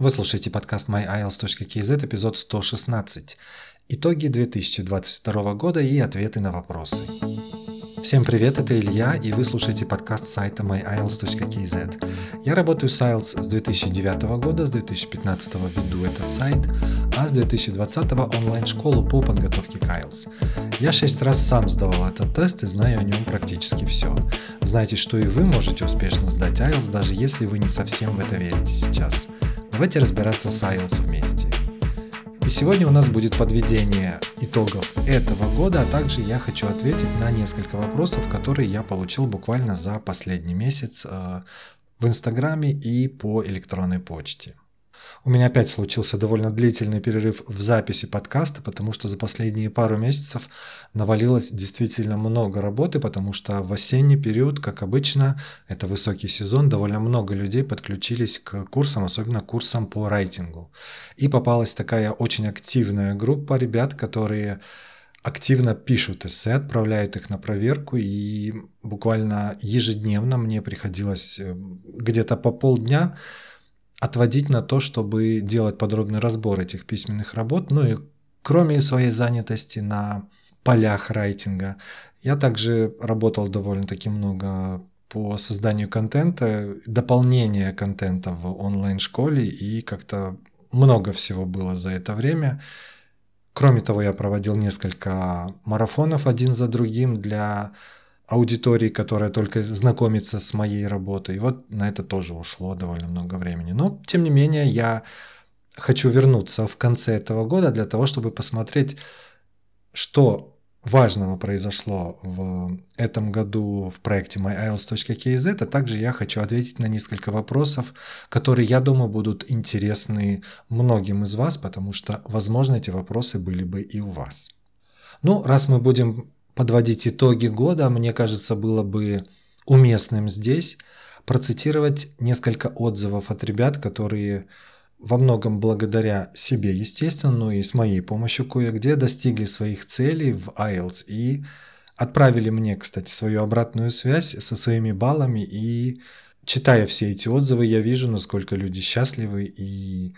Вы слушаете подкаст myiles.kz, эпизод 116. Итоги 2022 года и ответы на вопросы. Всем привет, это Илья, и вы слушаете подкаст сайта myiles.kz. Я работаю с IELTS с 2009 года, с 2015 веду этот сайт, а с 2020 онлайн-школу по подготовке к IELTS. Я шесть раз сам сдавал этот тест и знаю о нем практически все. Знаете, что и вы можете успешно сдать IELTS, даже если вы не совсем в это верите сейчас – Давайте разбираться с IELTS вместе. И сегодня у нас будет подведение итогов этого года, а также я хочу ответить на несколько вопросов, которые я получил буквально за последний месяц э, в Инстаграме и по электронной почте. У меня опять случился довольно длительный перерыв в записи подкаста, потому что за последние пару месяцев навалилось действительно много работы, потому что в осенний период, как обычно, это высокий сезон, довольно много людей подключились к курсам, особенно курсам по райтингу. И попалась такая очень активная группа ребят, которые активно пишут эссе, отправляют их на проверку, и буквально ежедневно мне приходилось э, где-то по полдня отводить на то, чтобы делать подробный разбор этих письменных работ. Ну и кроме своей занятости на полях райтинга, я также работал довольно-таки много по созданию контента, дополнения контента в онлайн-школе, и как-то много всего было за это время. Кроме того, я проводил несколько марафонов один за другим для аудитории, которая только знакомится с моей работой. Вот на это тоже ушло довольно много времени. Но, тем не менее, я хочу вернуться в конце этого года для того, чтобы посмотреть, что важного произошло в этом году в проекте myiles.kz, а также я хочу ответить на несколько вопросов, которые, я думаю, будут интересны многим из вас, потому что, возможно, эти вопросы были бы и у вас. Ну, раз мы будем подводить итоги года, мне кажется, было бы уместным здесь процитировать несколько отзывов от ребят, которые во многом благодаря себе, естественно, но и с моей помощью кое-где достигли своих целей в IELTS и отправили мне, кстати, свою обратную связь со своими баллами. И читая все эти отзывы, я вижу, насколько люди счастливы и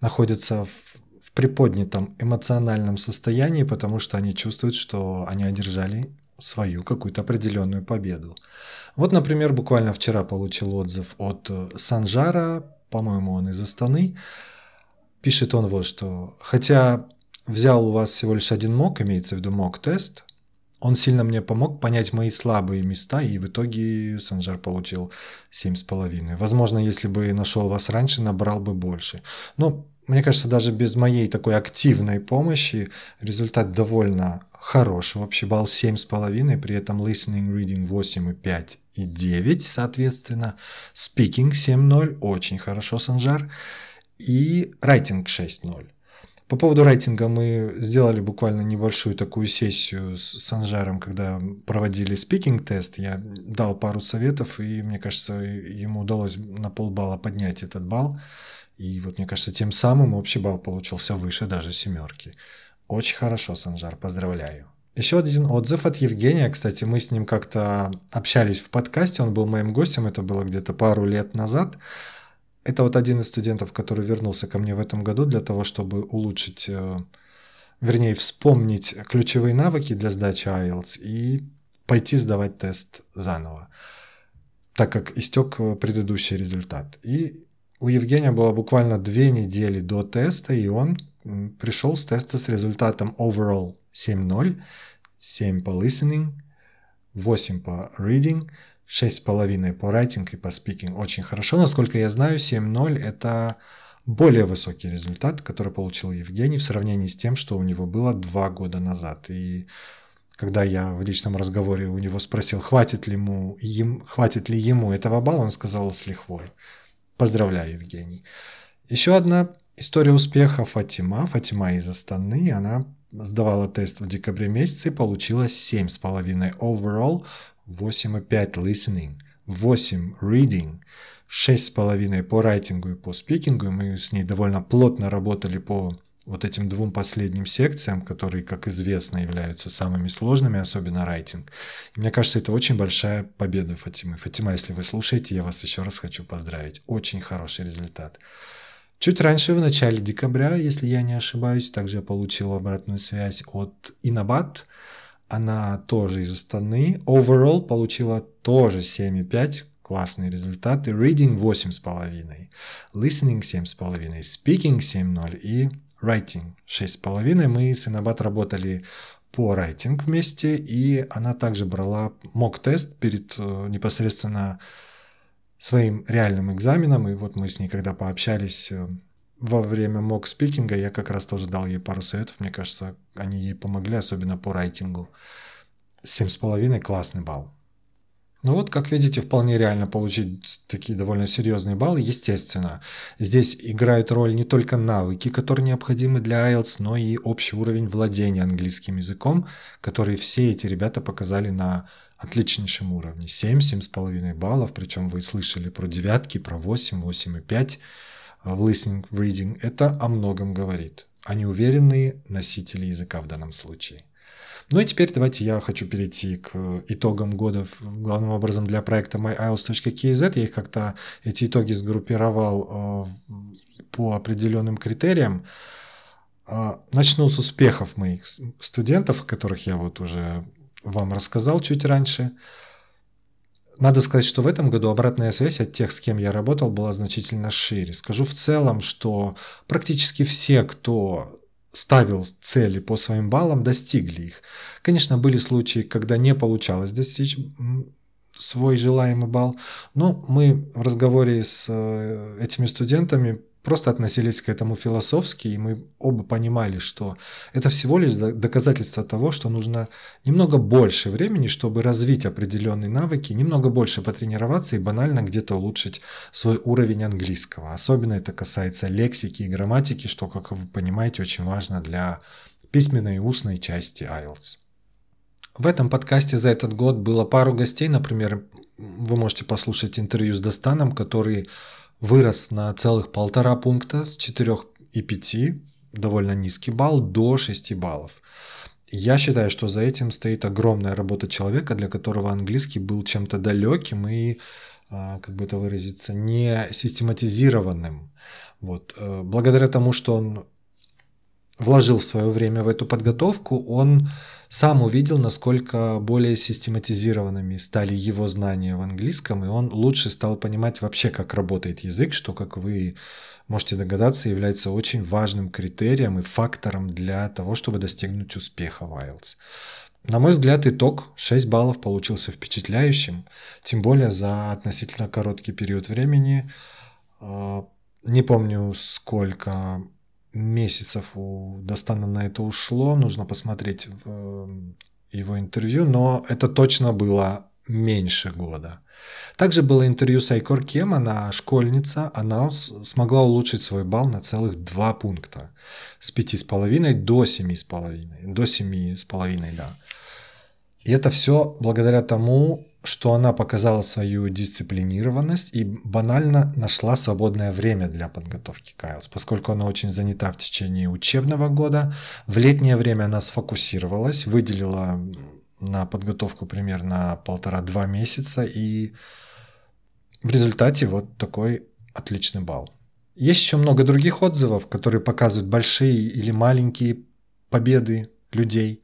находятся в приподнятом эмоциональном состоянии, потому что они чувствуют, что они одержали свою какую-то определенную победу. Вот, например, буквально вчера получил отзыв от э, Санжара, по-моему, он из Астаны. Пишет он вот что. Хотя взял у вас всего лишь один мок, имеется в виду мок-тест, он сильно мне помог понять мои слабые места, и в итоге Санжар получил 7,5. Возможно, если бы нашел вас раньше, набрал бы больше. Но мне кажется, даже без моей такой активной помощи результат довольно хороший. Вообще балл 7,5, при этом listening, reading 8,5 и 9, соответственно. Speaking 7,0, очень хорошо, Санжар. И writing 6,0. По поводу рейтинга мы сделали буквально небольшую такую сессию с Санжаром, когда проводили спикинг-тест. Я дал пару советов, и мне кажется, ему удалось на полбалла поднять этот балл. И вот мне кажется, тем самым общий балл получился выше даже семерки. Очень хорошо, Санжар, поздравляю. Еще один отзыв от Евгения, кстати, мы с ним как-то общались в подкасте, он был моим гостем, это было где-то пару лет назад. Это вот один из студентов, который вернулся ко мне в этом году для того, чтобы улучшить, э, вернее, вспомнить ключевые навыки для сдачи IELTS и пойти сдавать тест заново, так как истек предыдущий результат. И у Евгения было буквально две недели до теста, и он пришел с теста с результатом overall 7.0, 7 по listening, 8 по reading, 6,5 по writing и по speaking. Очень хорошо. Насколько я знаю, 7.0 это более высокий результат, который получил Евгений в сравнении с тем, что у него было два года назад. И когда я в личном разговоре у него спросил, хватит ли ему, им, хватит ли ему этого балла, он сказал с лихвой. Поздравляю, Евгений. Еще одна история успеха Фатима. Фатима из Астаны. Она сдавала тест в декабре месяце и получила 7,5 overall, 8,5 listening, 8 reading, 6,5 по райтингу и по спикингу. Мы с ней довольно плотно работали по вот этим двум последним секциям, которые, как известно, являются самыми сложными, особенно райтинг. И мне кажется, это очень большая победа Фатимы. Фатима, если вы слушаете, я вас еще раз хочу поздравить. Очень хороший результат. Чуть раньше, в начале декабря, если я не ошибаюсь, также я получил обратную связь от Инабат. Она тоже из Астаны. Overall получила тоже 7,5 классные результаты. Reading 8,5, Listening 7,5, Speaking 7,0 и Writing 6,5. Мы с Инабат работали по writing вместе, и она также брала мок-тест перед э, непосредственно своим реальным экзаменом, и вот мы с ней когда пообщались э, во время мок-спикинга, я как раз тоже дал ей пару советов, мне кажется, они ей помогли, особенно по райтингу. 7,5 классный балл. Ну вот, как видите, вполне реально получить такие довольно серьезные баллы. Естественно, здесь играют роль не только навыки, которые необходимы для IELTS, но и общий уровень владения английским языком, который все эти ребята показали на отличнейшем уровне. 7, 7,5 баллов, причем вы слышали про девятки, про 8, 8,5 в listening, reading. Это о многом говорит. Они уверенные носители языка в данном случае. Ну и теперь давайте я хочу перейти к итогам года, главным образом для проекта myiles.kz. Я их как-то, эти итоги сгруппировал э, по определенным критериям. Э, начну с успехов моих студентов, которых я вот уже вам рассказал чуть раньше. Надо сказать, что в этом году обратная связь от тех, с кем я работал, была значительно шире. Скажу в целом, что практически все, кто ставил цели по своим баллам, достигли их. Конечно, были случаи, когда не получалось достичь свой желаемый балл, но мы в разговоре с э, этими студентами просто относились к этому философски, и мы оба понимали, что это всего лишь доказательство того, что нужно немного больше времени, чтобы развить определенные навыки, немного больше потренироваться и банально где-то улучшить свой уровень английского. Особенно это касается лексики и грамматики, что, как вы понимаете, очень важно для письменной и устной части IELTS. В этом подкасте за этот год было пару гостей, например, вы можете послушать интервью с Достаном, который вырос на целых полтора пункта с 4,5, довольно низкий балл, до 6 баллов. Я считаю, что за этим стоит огромная работа человека, для которого английский был чем-то далеким и, а, как бы это выразиться, не систематизированным. Вот. Э, благодаря тому, что он вложил свое время в эту подготовку, он сам увидел, насколько более систематизированными стали его знания в английском, и он лучше стал понимать вообще, как работает язык, что, как вы можете догадаться, является очень важным критерием и фактором для того, чтобы достигнуть успеха в IELTS. На мой взгляд, итог 6 баллов получился впечатляющим, тем более за относительно короткий период времени. А, не помню, сколько месяцев у Достана на это ушло, нужно посмотреть его интервью, но это точно было меньше года. Также было интервью с Айкор Кем, она школьница, она смогла улучшить свой балл на целых два пункта. С 5,5 до 7,5. До 7,5, да. И это все благодаря тому, что она показала свою дисциплинированность и банально нашла свободное время для подготовки к IELTS, поскольку она очень занята в течение учебного года. В летнее время она сфокусировалась, выделила на подготовку примерно полтора-два месяца и в результате вот такой отличный балл. Есть еще много других отзывов, которые показывают большие или маленькие победы людей –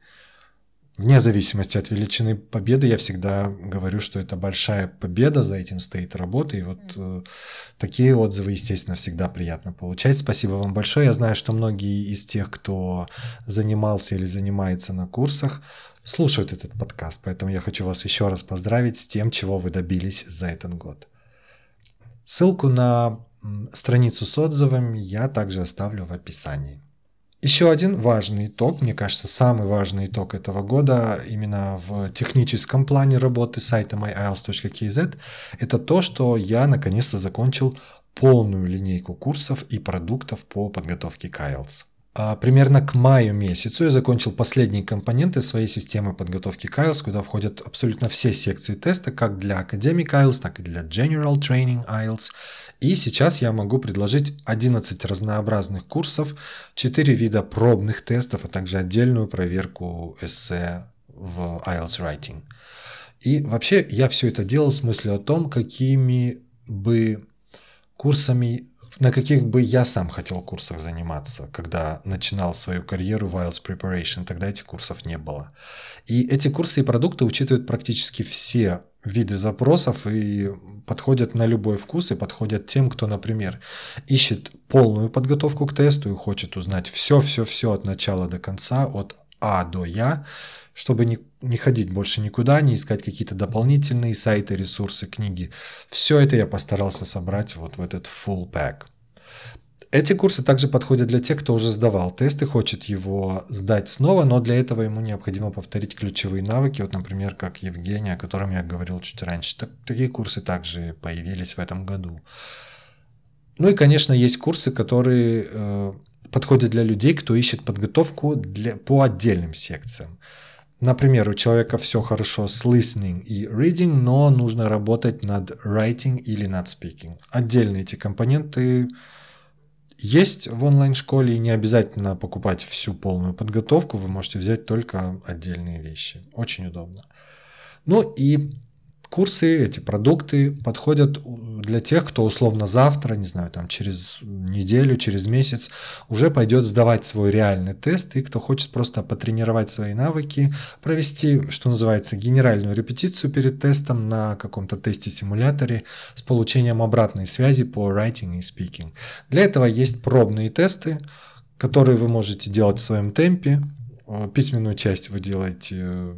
Вне зависимости от величины победы, я всегда говорю, что это большая победа, за этим стоит работа. И вот э, такие отзывы, естественно, всегда приятно получать. Спасибо вам большое. Я знаю, что многие из тех, кто занимался или занимается на курсах, слушают этот подкаст. Поэтому я хочу вас еще раз поздравить с тем, чего вы добились за этот год. Ссылку на страницу с отзывами я также оставлю в описании. Еще один важный итог, мне кажется, самый важный итог этого года именно в техническом плане работы сайта myiles.kz, это то, что я наконец-то закончил полную линейку курсов и продуктов по подготовке к IELTS. А примерно к маю месяцу я закончил последние компоненты своей системы подготовки к IELTS, куда входят абсолютно все секции теста, как для Academic IELTS, так и для General Training IELTS. И сейчас я могу предложить 11 разнообразных курсов, 4 вида пробных тестов, а также отдельную проверку эссе в IELTS Writing. И вообще я все это делал с мыслью о том, какими бы курсами на каких бы я сам хотел курсах заниматься, когда начинал свою карьеру в IELTS Preparation, тогда этих курсов не было. И эти курсы и продукты учитывают практически все виды запросов и подходят на любой вкус и подходят тем, кто, например, ищет полную подготовку к тесту и хочет узнать все-все-все от начала до конца, от А до Я, чтобы не, не ходить больше никуда, не искать какие-то дополнительные сайты, ресурсы, книги. Все это я постарался собрать вот в этот full pack. Эти курсы также подходят для тех, кто уже сдавал тест и хочет его сдать снова, но для этого ему необходимо повторить ключевые навыки, вот, например, как Евгений, о котором я говорил чуть раньше. Так, такие курсы также появились в этом году. Ну и, конечно, есть курсы, которые э, подходят для людей, кто ищет подготовку для, по отдельным секциям. Например, у человека все хорошо с listening и reading, но нужно работать над writing или над speaking. Отдельные эти компоненты есть в онлайн-школе, и не обязательно покупать всю полную подготовку, вы можете взять только отдельные вещи. Очень удобно. Ну и курсы, эти продукты подходят для тех, кто условно завтра, не знаю, там через неделю, через месяц уже пойдет сдавать свой реальный тест, и кто хочет просто потренировать свои навыки, провести, что называется, генеральную репетицию перед тестом на каком-то тесте-симуляторе с получением обратной связи по writing и speaking. Для этого есть пробные тесты, которые вы можете делать в своем темпе. Письменную часть вы делаете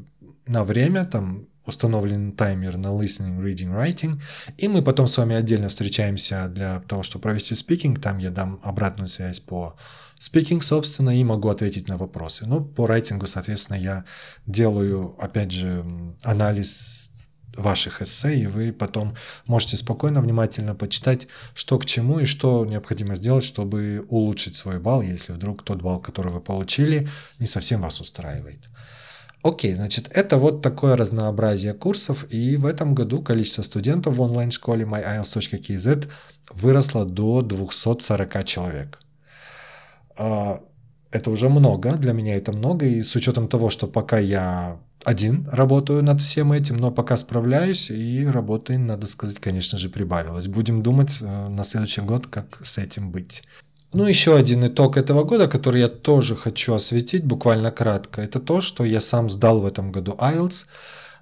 на время, там установлен таймер на listening, reading, writing, и мы потом с вами отдельно встречаемся для того, чтобы провести speaking, там я дам обратную связь по speaking, собственно, и могу ответить на вопросы. Ну, по райтингу, соответственно, я делаю, опять же, анализ ваших эссе, и вы потом можете спокойно, внимательно почитать, что к чему и что необходимо сделать, чтобы улучшить свой балл, если вдруг тот балл, который вы получили, не совсем вас устраивает. Окей, значит, это вот такое разнообразие курсов, и в этом году количество студентов в онлайн-школе myiles.kz выросло до 240 человек. А, это уже много, для меня это много, и с учетом того, что пока я один работаю над всем этим, но пока справляюсь, и работы, надо сказать, конечно же, прибавилось. Будем думать э, на следующий год, как с этим быть. Ну, еще один итог этого года, который я тоже хочу осветить буквально кратко, это то, что я сам сдал в этом году IELTS.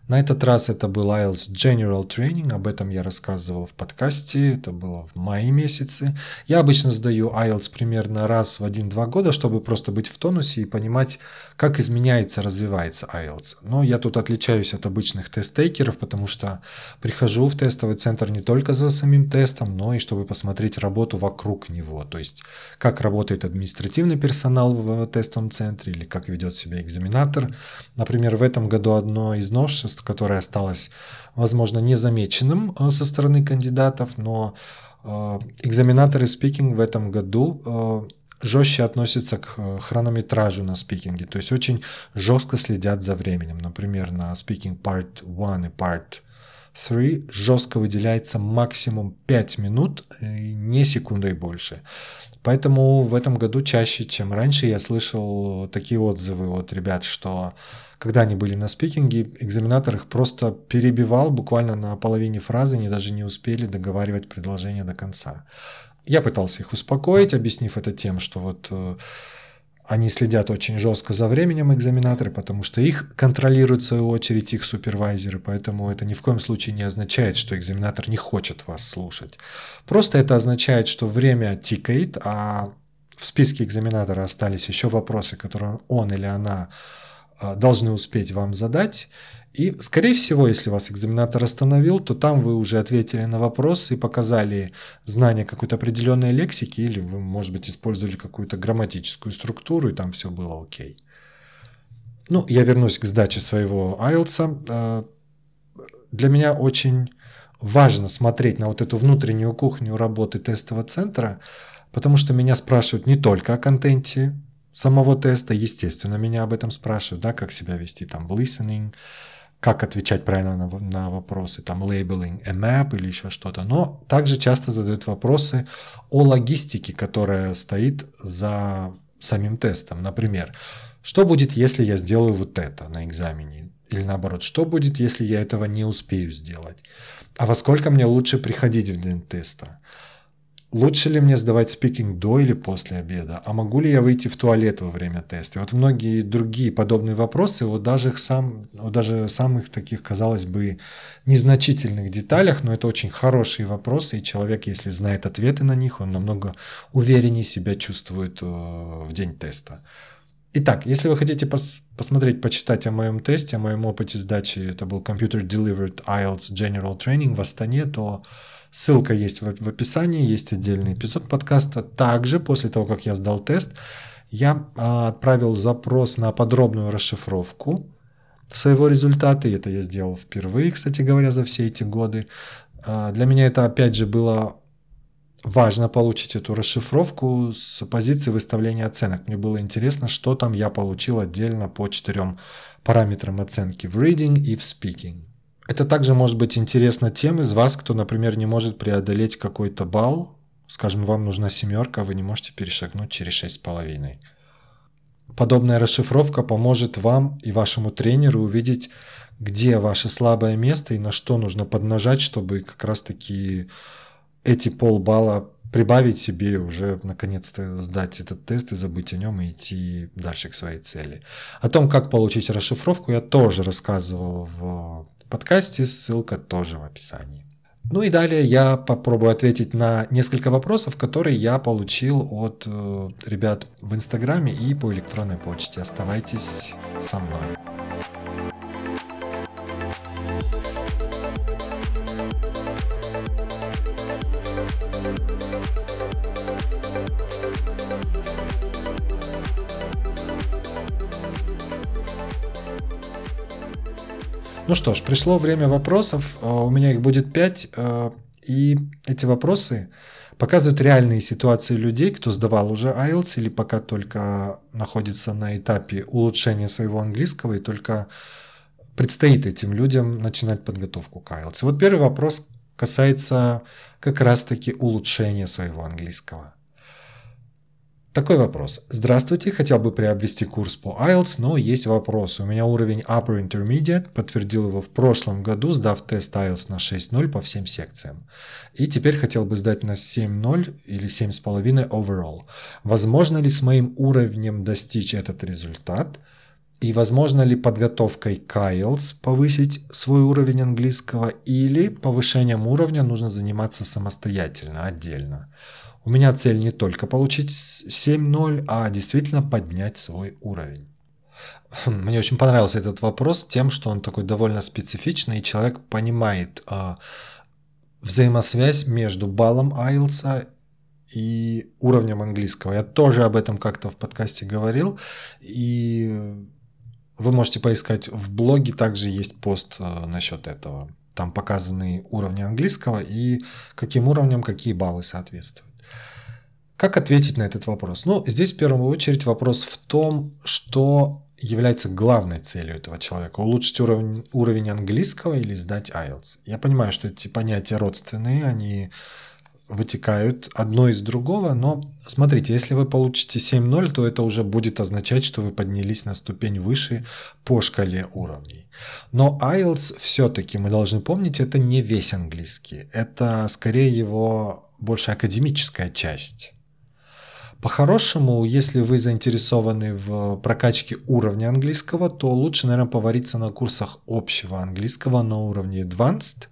На этот раз это был IELTS General Training, об этом я рассказывал в подкасте, это было в мае месяце. Я обычно сдаю IELTS примерно раз в 1-2 года, чтобы просто быть в тонусе и понимать, как изменяется, развивается IELTS. Но я тут отличаюсь от обычных тест-тейкеров, потому что прихожу в тестовый центр не только за самим тестом, но и чтобы посмотреть работу вокруг него, то есть как работает административный персонал в тестовом центре или как ведет себя экзаменатор. Например, в этом году одно из новшеств которое осталось, возможно, незамеченным э, со стороны кандидатов, но э, экзаменаторы спикинг в этом году э, жестче относятся к хронометражу на спикинге, то есть очень жестко следят за временем. Например, на speaking part 1 и part 3 жестко выделяется максимум 5 минут, не секундой больше. Поэтому в этом году чаще, чем раньше, я слышал такие отзывы от ребят, что когда они были на спикинге, экзаменатор их просто перебивал буквально на половине фразы, они даже не успели договаривать предложение до конца. Я пытался их успокоить, объяснив это тем, что вот э, они следят очень жестко за временем экзаменаторы, потому что их контролируют в свою очередь их супервайзеры, поэтому это ни в коем случае не означает, что экзаменатор не хочет вас слушать. Просто это означает, что время тикает, а в списке экзаменатора остались еще вопросы, которые он или она а, должны успеть вам задать. И, скорее всего, если вас экзаменатор остановил, то там вы уже ответили на вопрос и показали знание какой-то определенной лексики, или вы, может быть, использовали какую-то грамматическую структуру, и там все было окей. Ну, я вернусь к сдаче своего IELTS. А, для меня очень важно смотреть на вот эту внутреннюю кухню работы тестового центра, потому что меня спрашивают не только о контенте самого теста, естественно, меня об этом спрашивают, да, как себя вести там в listening, как отвечать правильно на, на вопросы, там a map или еще что-то. Но также часто задают вопросы о логистике, которая стоит за самим тестом. Например, что будет, если я сделаю вот это на экзамене? Или наоборот, что будет, если я этого не успею сделать? А во сколько мне лучше приходить в день теста? Лучше ли мне сдавать спикинг до или после обеда? А могу ли я выйти в туалет во время теста? вот многие другие подобные вопросы, вот даже, сам, вот даже самых таких, казалось бы, незначительных деталях, но это очень хорошие вопросы, и человек, если знает ответы на них, он намного увереннее себя чувствует э, в день теста. Итак, если вы хотите пос посмотреть, почитать о моем тесте, о моем опыте сдачи, это был Computer Delivered IELTS General Training в Астане, то Ссылка есть в, описании, есть отдельный эпизод подкаста. Также после того, как я сдал тест, я а, отправил запрос на подробную расшифровку своего результата. И это я сделал впервые, кстати говоря, за все эти годы. А, для меня это, опять же, было важно получить эту расшифровку с позиции выставления оценок. Мне было интересно, что там я получил отдельно по четырем параметрам оценки в reading и в speaking. Это также может быть интересно тем из вас, кто, например, не может преодолеть какой-то балл. Скажем, вам нужна семерка, а вы не можете перешагнуть через шесть с половиной. Подобная расшифровка поможет вам и вашему тренеру увидеть, где ваше слабое место и на что нужно поднажать, чтобы как раз-таки эти полбалла прибавить себе уже наконец-то сдать этот тест и забыть о нем и идти дальше к своей цели. О том, как получить расшифровку, я тоже рассказывал в подкасте, ссылка тоже в описании. Ну и далее я попробую ответить на несколько вопросов, которые я получил от э, ребят в Инстаграме и по электронной почте. Оставайтесь со мной. Ну что ж, пришло время вопросов. Э, у меня их будет пять. Э, и эти вопросы показывают реальные ситуации людей, кто сдавал уже IELTS или пока только находится на этапе улучшения своего английского и только предстоит этим людям начинать подготовку к IELTS. Вот первый вопрос касается как раз-таки улучшения своего английского. Такой вопрос. Здравствуйте, хотел бы приобрести курс по IELTS, но есть вопрос. У меня уровень Upper Intermediate, подтвердил его в прошлом году, сдав тест IELTS на 6.0 по всем секциям. И теперь хотел бы сдать на 7.0 или 7.5 overall. Возможно ли с моим уровнем достичь этот результат? И возможно ли подготовкой к IELTS повысить свой уровень английского или повышением уровня нужно заниматься самостоятельно, отдельно? У меня цель не только получить 7.0, а действительно поднять свой уровень. Мне очень понравился этот вопрос тем, что он такой довольно специфичный, и человек понимает э, взаимосвязь между баллом IELTS и уровнем английского. Я тоже об этом как-то в подкасте говорил, и вы можете поискать в блоге, также есть пост э, насчет этого. Там показаны уровни английского и каким уровнем какие баллы соответствуют. Как ответить на этот вопрос? Ну, здесь в первую очередь вопрос в том, что является главной целью этого человека. Улучшить уровень, уровень английского или сдать IELTS. Я понимаю, что эти понятия родственные, они вытекают одно из другого, но смотрите, если вы получите 7.0, то это уже будет означать, что вы поднялись на ступень выше по шкале уровней. Но IELTS все-таки, мы должны помнить, это не весь английский, это скорее его больше академическая часть. По-хорошему, если вы заинтересованы в прокачке уровня английского, то лучше, наверное, повариться на курсах общего английского на уровне Advanced,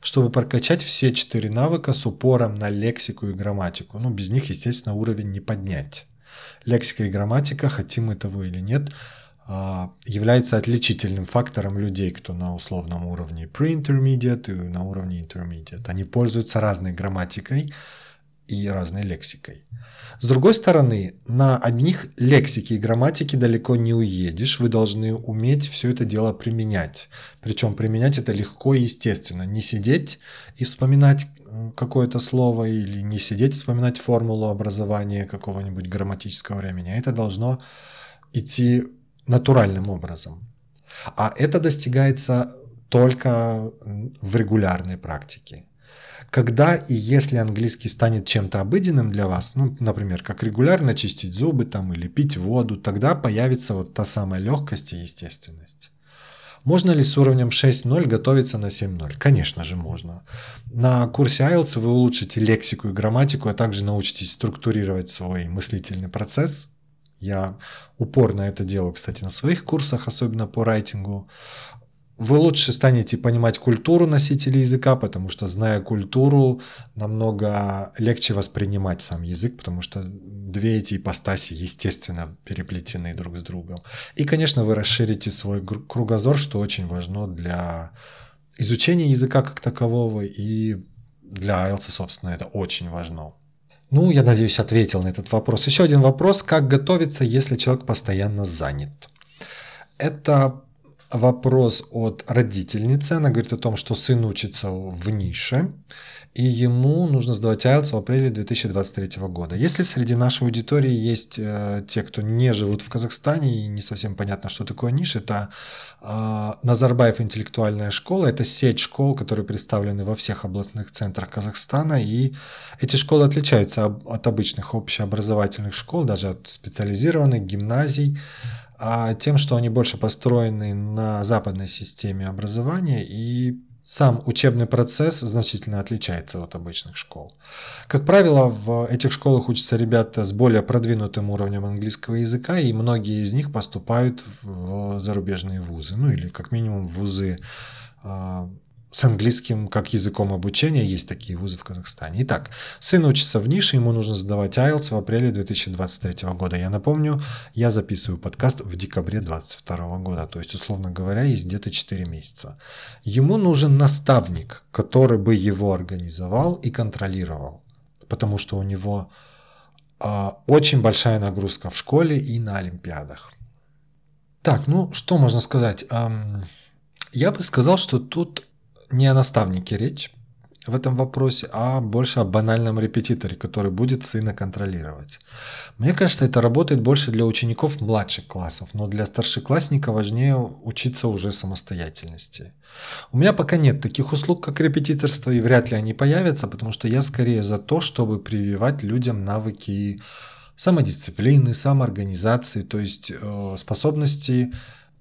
чтобы прокачать все четыре навыка с упором на лексику и грамматику. Ну, без них, естественно, уровень не поднять. Лексика и грамматика, хотим мы того или нет, а, является отличительным фактором людей, кто на условном уровне pre-intermediate и на уровне intermediate. Они пользуются разной грамматикой и разной лексикой. С другой стороны, на одних лексике и грамматике далеко не уедешь, вы должны уметь все это дело применять. Причем применять это легко и естественно. Не сидеть и вспоминать какое-то слово или не сидеть и вспоминать формулу образования какого-нибудь грамматического времени. Это должно идти натуральным образом. А это достигается только в регулярной практике. Когда и если английский станет чем-то обыденным для вас, ну, например, как регулярно чистить зубы там или пить воду, тогда появится вот та самая легкость и естественность. Можно ли с уровнем 6.0 готовиться на 7.0? Конечно же можно. На курсе IELTS вы улучшите лексику и грамматику, а также научитесь структурировать свой мыслительный процесс. Я упорно это делаю, кстати, на своих курсах, особенно по райтингу вы лучше станете понимать культуру носителей языка, потому что, зная культуру, намного легче воспринимать сам язык, потому что две эти ипостаси, естественно, переплетены друг с другом. И, конечно, вы расширите свой кругозор, что очень важно для изучения языка как такового, и для IELTS, собственно, это очень важно. Ну, я надеюсь, ответил на этот вопрос. Еще один вопрос. Как готовиться, если человек постоянно занят? Это вопрос от родительницы. Она говорит о том, что сын учится в нише, и ему нужно сдавать IELTS в апреле 2023 года. Если среди нашей аудитории есть э, те, кто не живут в Казахстане и не совсем понятно, что такое ниш, это э, Назарбаев интеллектуальная школа, это сеть школ, которые представлены во всех областных центрах Казахстана, и эти школы отличаются от обычных общеобразовательных школ, даже от специализированных гимназий, а тем, что они больше построены на западной системе образования и сам учебный процесс значительно отличается от обычных школ. Как правило, в этих школах учатся ребята с более продвинутым уровнем английского языка, и многие из них поступают в зарубежные вузы, ну или как минимум в вузы а, с английским как языком обучения. Есть такие вузы в Казахстане. Итак, сын учится в нише, ему нужно сдавать IELTS в апреле 2023 года. Я напомню, я записываю подкаст в декабре 2022 года, то есть, условно говоря, есть где-то 4 месяца. Ему нужен наставник, который бы его организовал и контролировал, потому что у него э, очень большая нагрузка в школе и на олимпиадах. Так, ну что можно сказать? Эм, я бы сказал, что тут не о наставнике речь в этом вопросе, а больше о банальном репетиторе, который будет сына контролировать. Мне кажется, это работает больше для учеников младших классов, но для старшеклассника важнее учиться уже самостоятельности. У меня пока нет таких услуг, как репетиторство, и вряд ли они появятся, потому что я скорее за то, чтобы прививать людям навыки самодисциплины, самоорганизации, то есть э, способности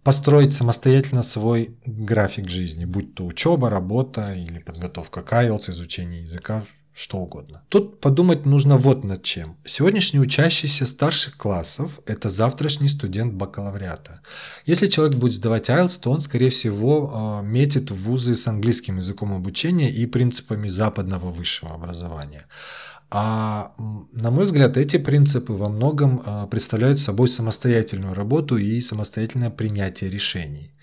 построить самостоятельно свой график жизни, будь то учеба, работа или подготовка к IELTS, изучение языка, что угодно. Тут подумать нужно вот над чем. Сегодняшний учащийся старших классов – это завтрашний студент бакалавриата. Если человек будет сдавать IELTS, то он, скорее всего, э, метит в вузы с английским языком обучения и принципами западного высшего образования. А на мой взгляд, эти принципы во многом а, представляют собой самостоятельную работу и самостоятельное принятие решений.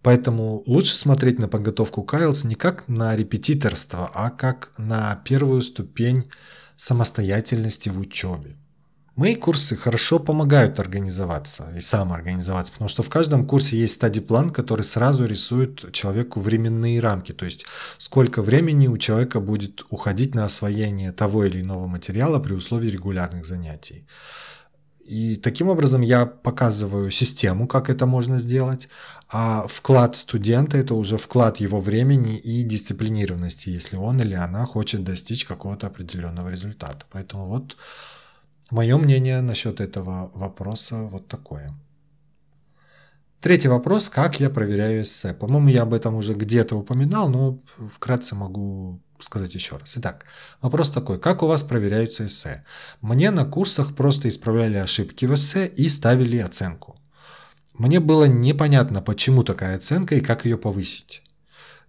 Поэтому лучше смотреть на подготовку к не как на репетиторство, а как на первую ступень самостоятельности в учебе. Мои курсы хорошо помогают организоваться и самоорганизоваться, потому что в каждом курсе есть стадий-план, который сразу рисует человеку временные рамки, то есть сколько времени у человека будет уходить на освоение того или иного материала при условии регулярных занятий. И таким образом я показываю систему, как это можно сделать, а вклад студента это уже вклад его времени и дисциплинированности, если он или она хочет достичь какого-то определенного результата. Поэтому вот Мое мнение насчет этого вопроса вот такое. Третий вопрос, как я проверяю эссе. По-моему, я об этом уже где-то упоминал, но вкратце могу сказать еще раз. Итак, вопрос такой, как у вас проверяются эссе? Мне на курсах просто исправляли ошибки в эссе и ставили оценку. Мне было непонятно, почему такая оценка и как ее повысить.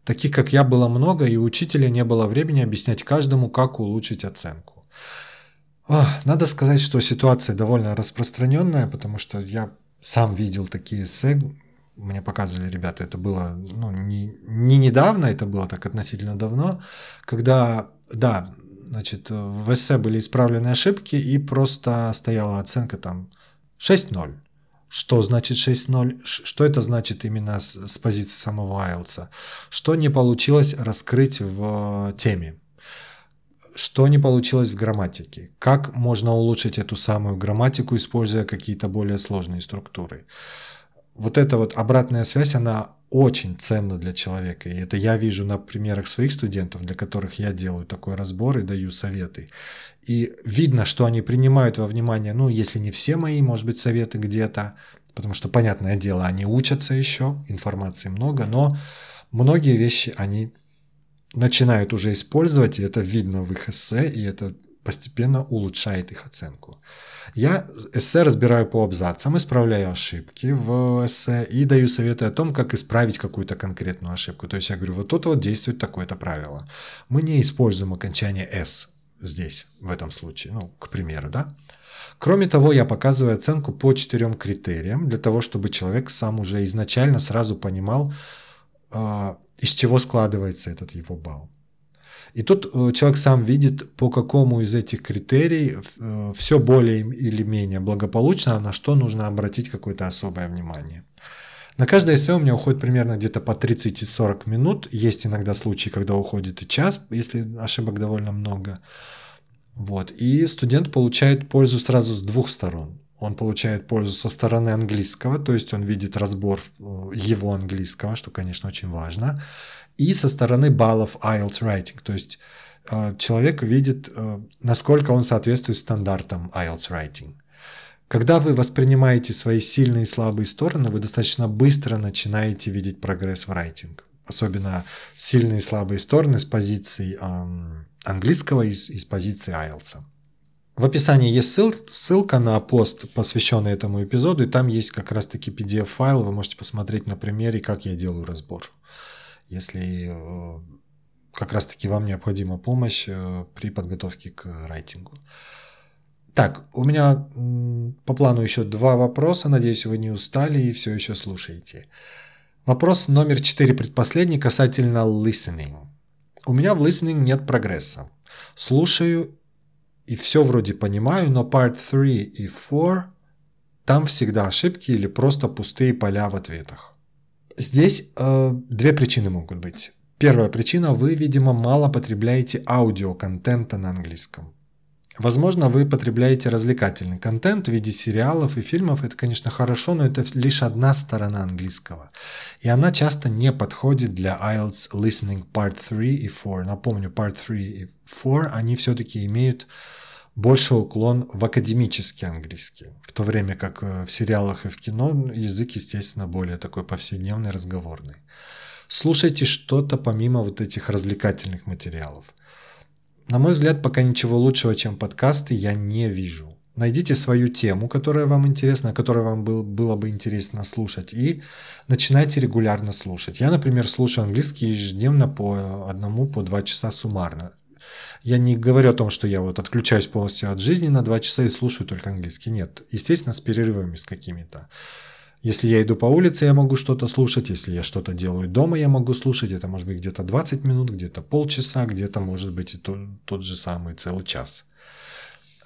Таких, как я, было много, и у учителя не было времени объяснять каждому, как улучшить оценку. Надо сказать, что ситуация довольно распространенная, потому что я сам видел такие эссе, мне показывали ребята, это было ну, не, не недавно, это было так относительно давно, когда, да, значит, в эссе были исправлены ошибки и просто стояла оценка там 6-0. Что значит 6-0? Что это значит именно с, с позиции самого IELTS? Что не получилось раскрыть в теме? Что не получилось в грамматике, как можно улучшить эту самую грамматику, используя какие-то более сложные структуры. Вот эта вот обратная связь, она очень ценна для человека. И это я вижу на примерах своих студентов, для которых я делаю такой разбор и даю советы. И видно, что они принимают во внимание, ну, если не все мои, может быть, советы где-то, потому что, понятное дело, они учатся еще, информации много, но многие вещи они начинают уже использовать, и это видно в их эссе, и это постепенно улучшает их оценку. Я эссе разбираю по абзацам, исправляю ошибки в эссе и даю советы о том, как исправить какую-то конкретную ошибку. То есть я говорю, вот тут вот действует такое-то правило. Мы не используем окончание «с» здесь, в этом случае, ну, к примеру, да. Кроме того, я показываю оценку по четырем критериям, для того, чтобы человек сам уже изначально сразу понимал, из чего складывается этот его балл. И тут э, человек сам видит, по какому из этих критерий э, все более или менее благополучно, а на что нужно обратить какое-то особое внимание. На каждое эссе у меня уходит примерно где-то по 30-40 минут. Есть иногда случаи, когда уходит и час, если ошибок довольно много. Вот. И студент получает пользу сразу с двух сторон. Он получает пользу со стороны английского, то есть он видит разбор э, его английского, что, конечно, очень важно и со стороны баллов IELTS Writing. То есть э, человек видит, э, насколько он соответствует стандартам IELTS Writing. Когда вы воспринимаете свои сильные и слабые стороны, вы достаточно быстро начинаете видеть прогресс в райтинг. Особенно сильные и слабые стороны с позиции эм, английского и с позиции IELTS. В описании есть ссылка на пост, посвященный этому эпизоду, и там есть как раз-таки PDF-файл, вы можете посмотреть на примере, как я делаю разбор если э, как раз-таки вам необходима помощь э, при подготовке к райтингу. Так, у меня по плану еще два вопроса. Надеюсь, вы не устали и все еще слушаете. Вопрос номер четыре, предпоследний, касательно listening. У меня в listening нет прогресса. Слушаю и все вроде понимаю, но part 3 и 4 там всегда ошибки или просто пустые поля в ответах. Здесь э, две причины могут быть. Первая причина – вы, видимо, мало потребляете аудиоконтента на английском. Возможно, вы потребляете развлекательный контент в виде сериалов и фильмов. Это, конечно, хорошо, но это лишь одна сторона английского. И она часто не подходит для IELTS Listening Part 3 и 4. Напомню, Part 3 и 4, они все-таки имеют больше уклон в академический английский, в то время как э, в сериалах и в кино язык, естественно, более такой повседневный, разговорный. Слушайте что-то помимо вот этих развлекательных материалов. На мой взгляд, пока ничего лучшего, чем подкасты, я не вижу. Найдите свою тему, которая вам интересна, которую вам был, было бы интересно слушать, и начинайте регулярно слушать. Я, например, слушаю английский ежедневно по одному, по два часа суммарно. Я не говорю о том, что я вот отключаюсь полностью от жизни на два часа и слушаю только английский. Нет. Естественно, с перерывами с какими-то. Если я иду по улице, я могу что-то слушать. Если я что-то делаю дома, я могу слушать. Это может быть где-то 20 минут, где-то полчаса, где-то может быть и то, тот же самый целый час.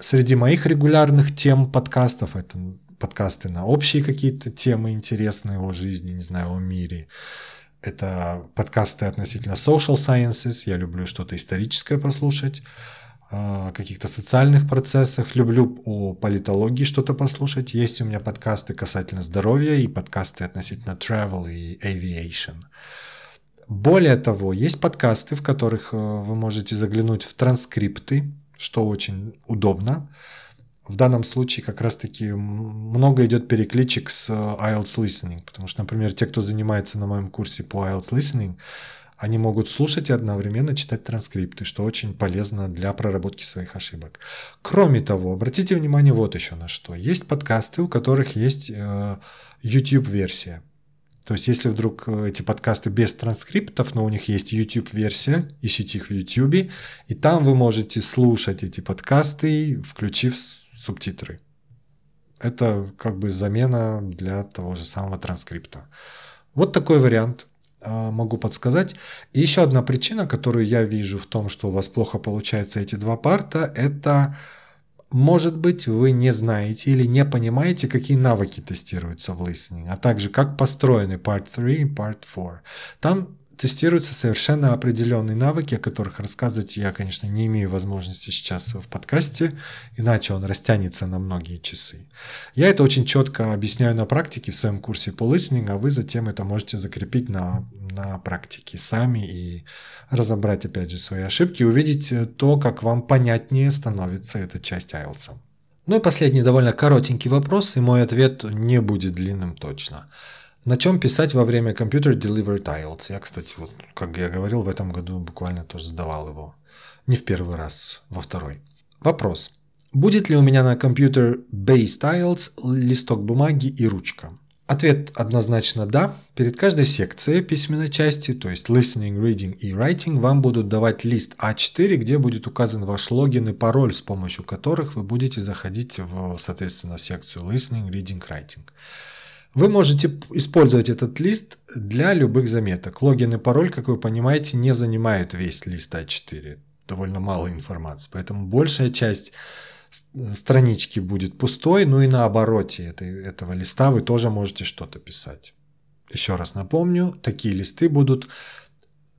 Среди моих регулярных тем подкастов это подкасты на общие какие-то темы интересные о жизни, не знаю, о мире. Это подкасты относительно social sciences. Я люблю что-то историческое послушать, о каких-то социальных процессах. Люблю о политологии что-то послушать. Есть у меня подкасты касательно здоровья и подкасты относительно travel и aviation. Более того, есть подкасты, в которых э, вы можете заглянуть в транскрипты, что очень удобно в данном случае как раз-таки много идет перекличек с э, IELTS Listening, потому что, например, те, кто занимается на моем курсе по IELTS Listening, они могут слушать и одновременно читать транскрипты, что очень полезно для проработки своих ошибок. Кроме того, обратите внимание вот еще на что. Есть подкасты, у которых есть э, YouTube-версия. То есть, если вдруг э, эти подкасты без транскриптов, но у них есть YouTube-версия, ищите их в YouTube, и там вы можете слушать эти подкасты, включив субтитры. Это как бы замена для того же самого транскрипта. Вот такой вариант а, могу подсказать. И еще одна причина, которую я вижу в том, что у вас плохо получаются эти два парта, это может быть вы не знаете или не понимаете, какие навыки тестируются в listening, а также как построены part 3 и part 4. Там тестируются совершенно определенные навыки, о которых рассказывать я, конечно, не имею возможности сейчас в подкасте, иначе он растянется на многие часы. Я это очень четко объясняю на практике в своем курсе по listening, а вы затем это можете закрепить на, на практике сами и разобрать, опять же, свои ошибки увидеть то, как вам понятнее становится эта часть IELTS. Ну и последний довольно коротенький вопрос, и мой ответ не будет длинным точно. На чем писать во время Computer Delivered IELTS? Я, кстати, вот, как я говорил, в этом году буквально тоже сдавал его. Не в первый раз, во второй. Вопрос. Будет ли у меня на компьютер Based IELTS листок бумаги и ручка? Ответ однозначно да. Перед каждой секцией письменной части, то есть listening, reading и writing, вам будут давать лист А4, где будет указан ваш логин и пароль, с помощью которых вы будете заходить в, соответственно, секцию listening, reading, writing. Вы можете использовать этот лист для любых заметок. Логин и пароль, как вы понимаете, не занимают весь лист А4. Довольно мало информации. Поэтому большая часть странички будет пустой, ну и на обороте этой, этого листа вы тоже можете что-то писать. Еще раз напомню, такие листы будут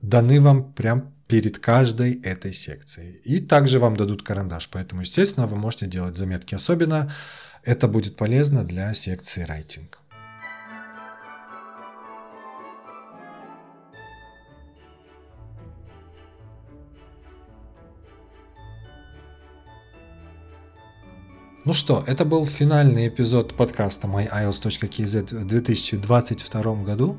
даны вам прям перед каждой этой секцией. И также вам дадут карандаш, поэтому, естественно, вы можете делать заметки. Особенно это будет полезно для секции writing. Ну что, это был финальный эпизод подкаста myiles.kz в 2022 году.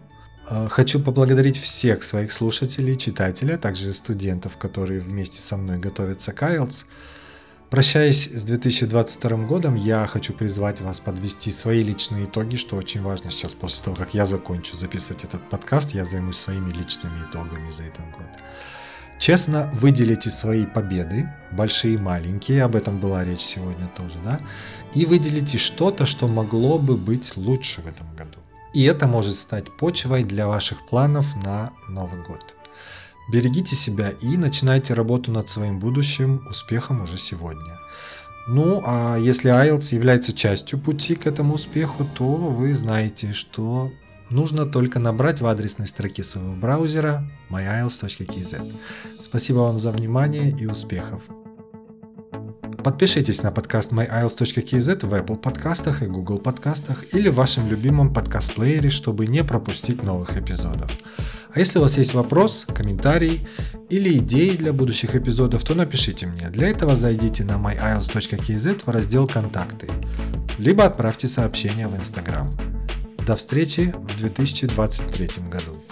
Э, хочу поблагодарить всех своих слушателей, читателей, а также студентов, которые вместе со мной готовятся к IELTS. Прощаясь с 2022 годом, я хочу призвать вас подвести свои личные итоги, что очень важно сейчас после того, как я закончу записывать этот подкаст, я займусь своими личными итогами за этот год. Честно выделите свои победы, большие и маленькие, об этом была речь сегодня тоже, да, и выделите что-то, что могло бы быть лучше в этом году. И это может стать почвой для ваших планов на Новый год. Берегите себя и начинайте работу над своим будущим успехом уже сегодня. Ну, а если IELTS является частью пути к этому успеху, то вы знаете, что Нужно только набрать в адресной строке своего браузера myiles.kz. Спасибо вам за внимание и успехов! Подпишитесь на подкаст myiles.kz в Apple подкастах и Google подкастах или в вашем любимом подкаст-плеере, чтобы не пропустить новых эпизодов. А если у вас есть вопрос, комментарий или идеи для будущих эпизодов, то напишите мне. Для этого зайдите на myiles.kz в раздел «Контакты», либо отправьте сообщение в Instagram. До встречи в 2023 году.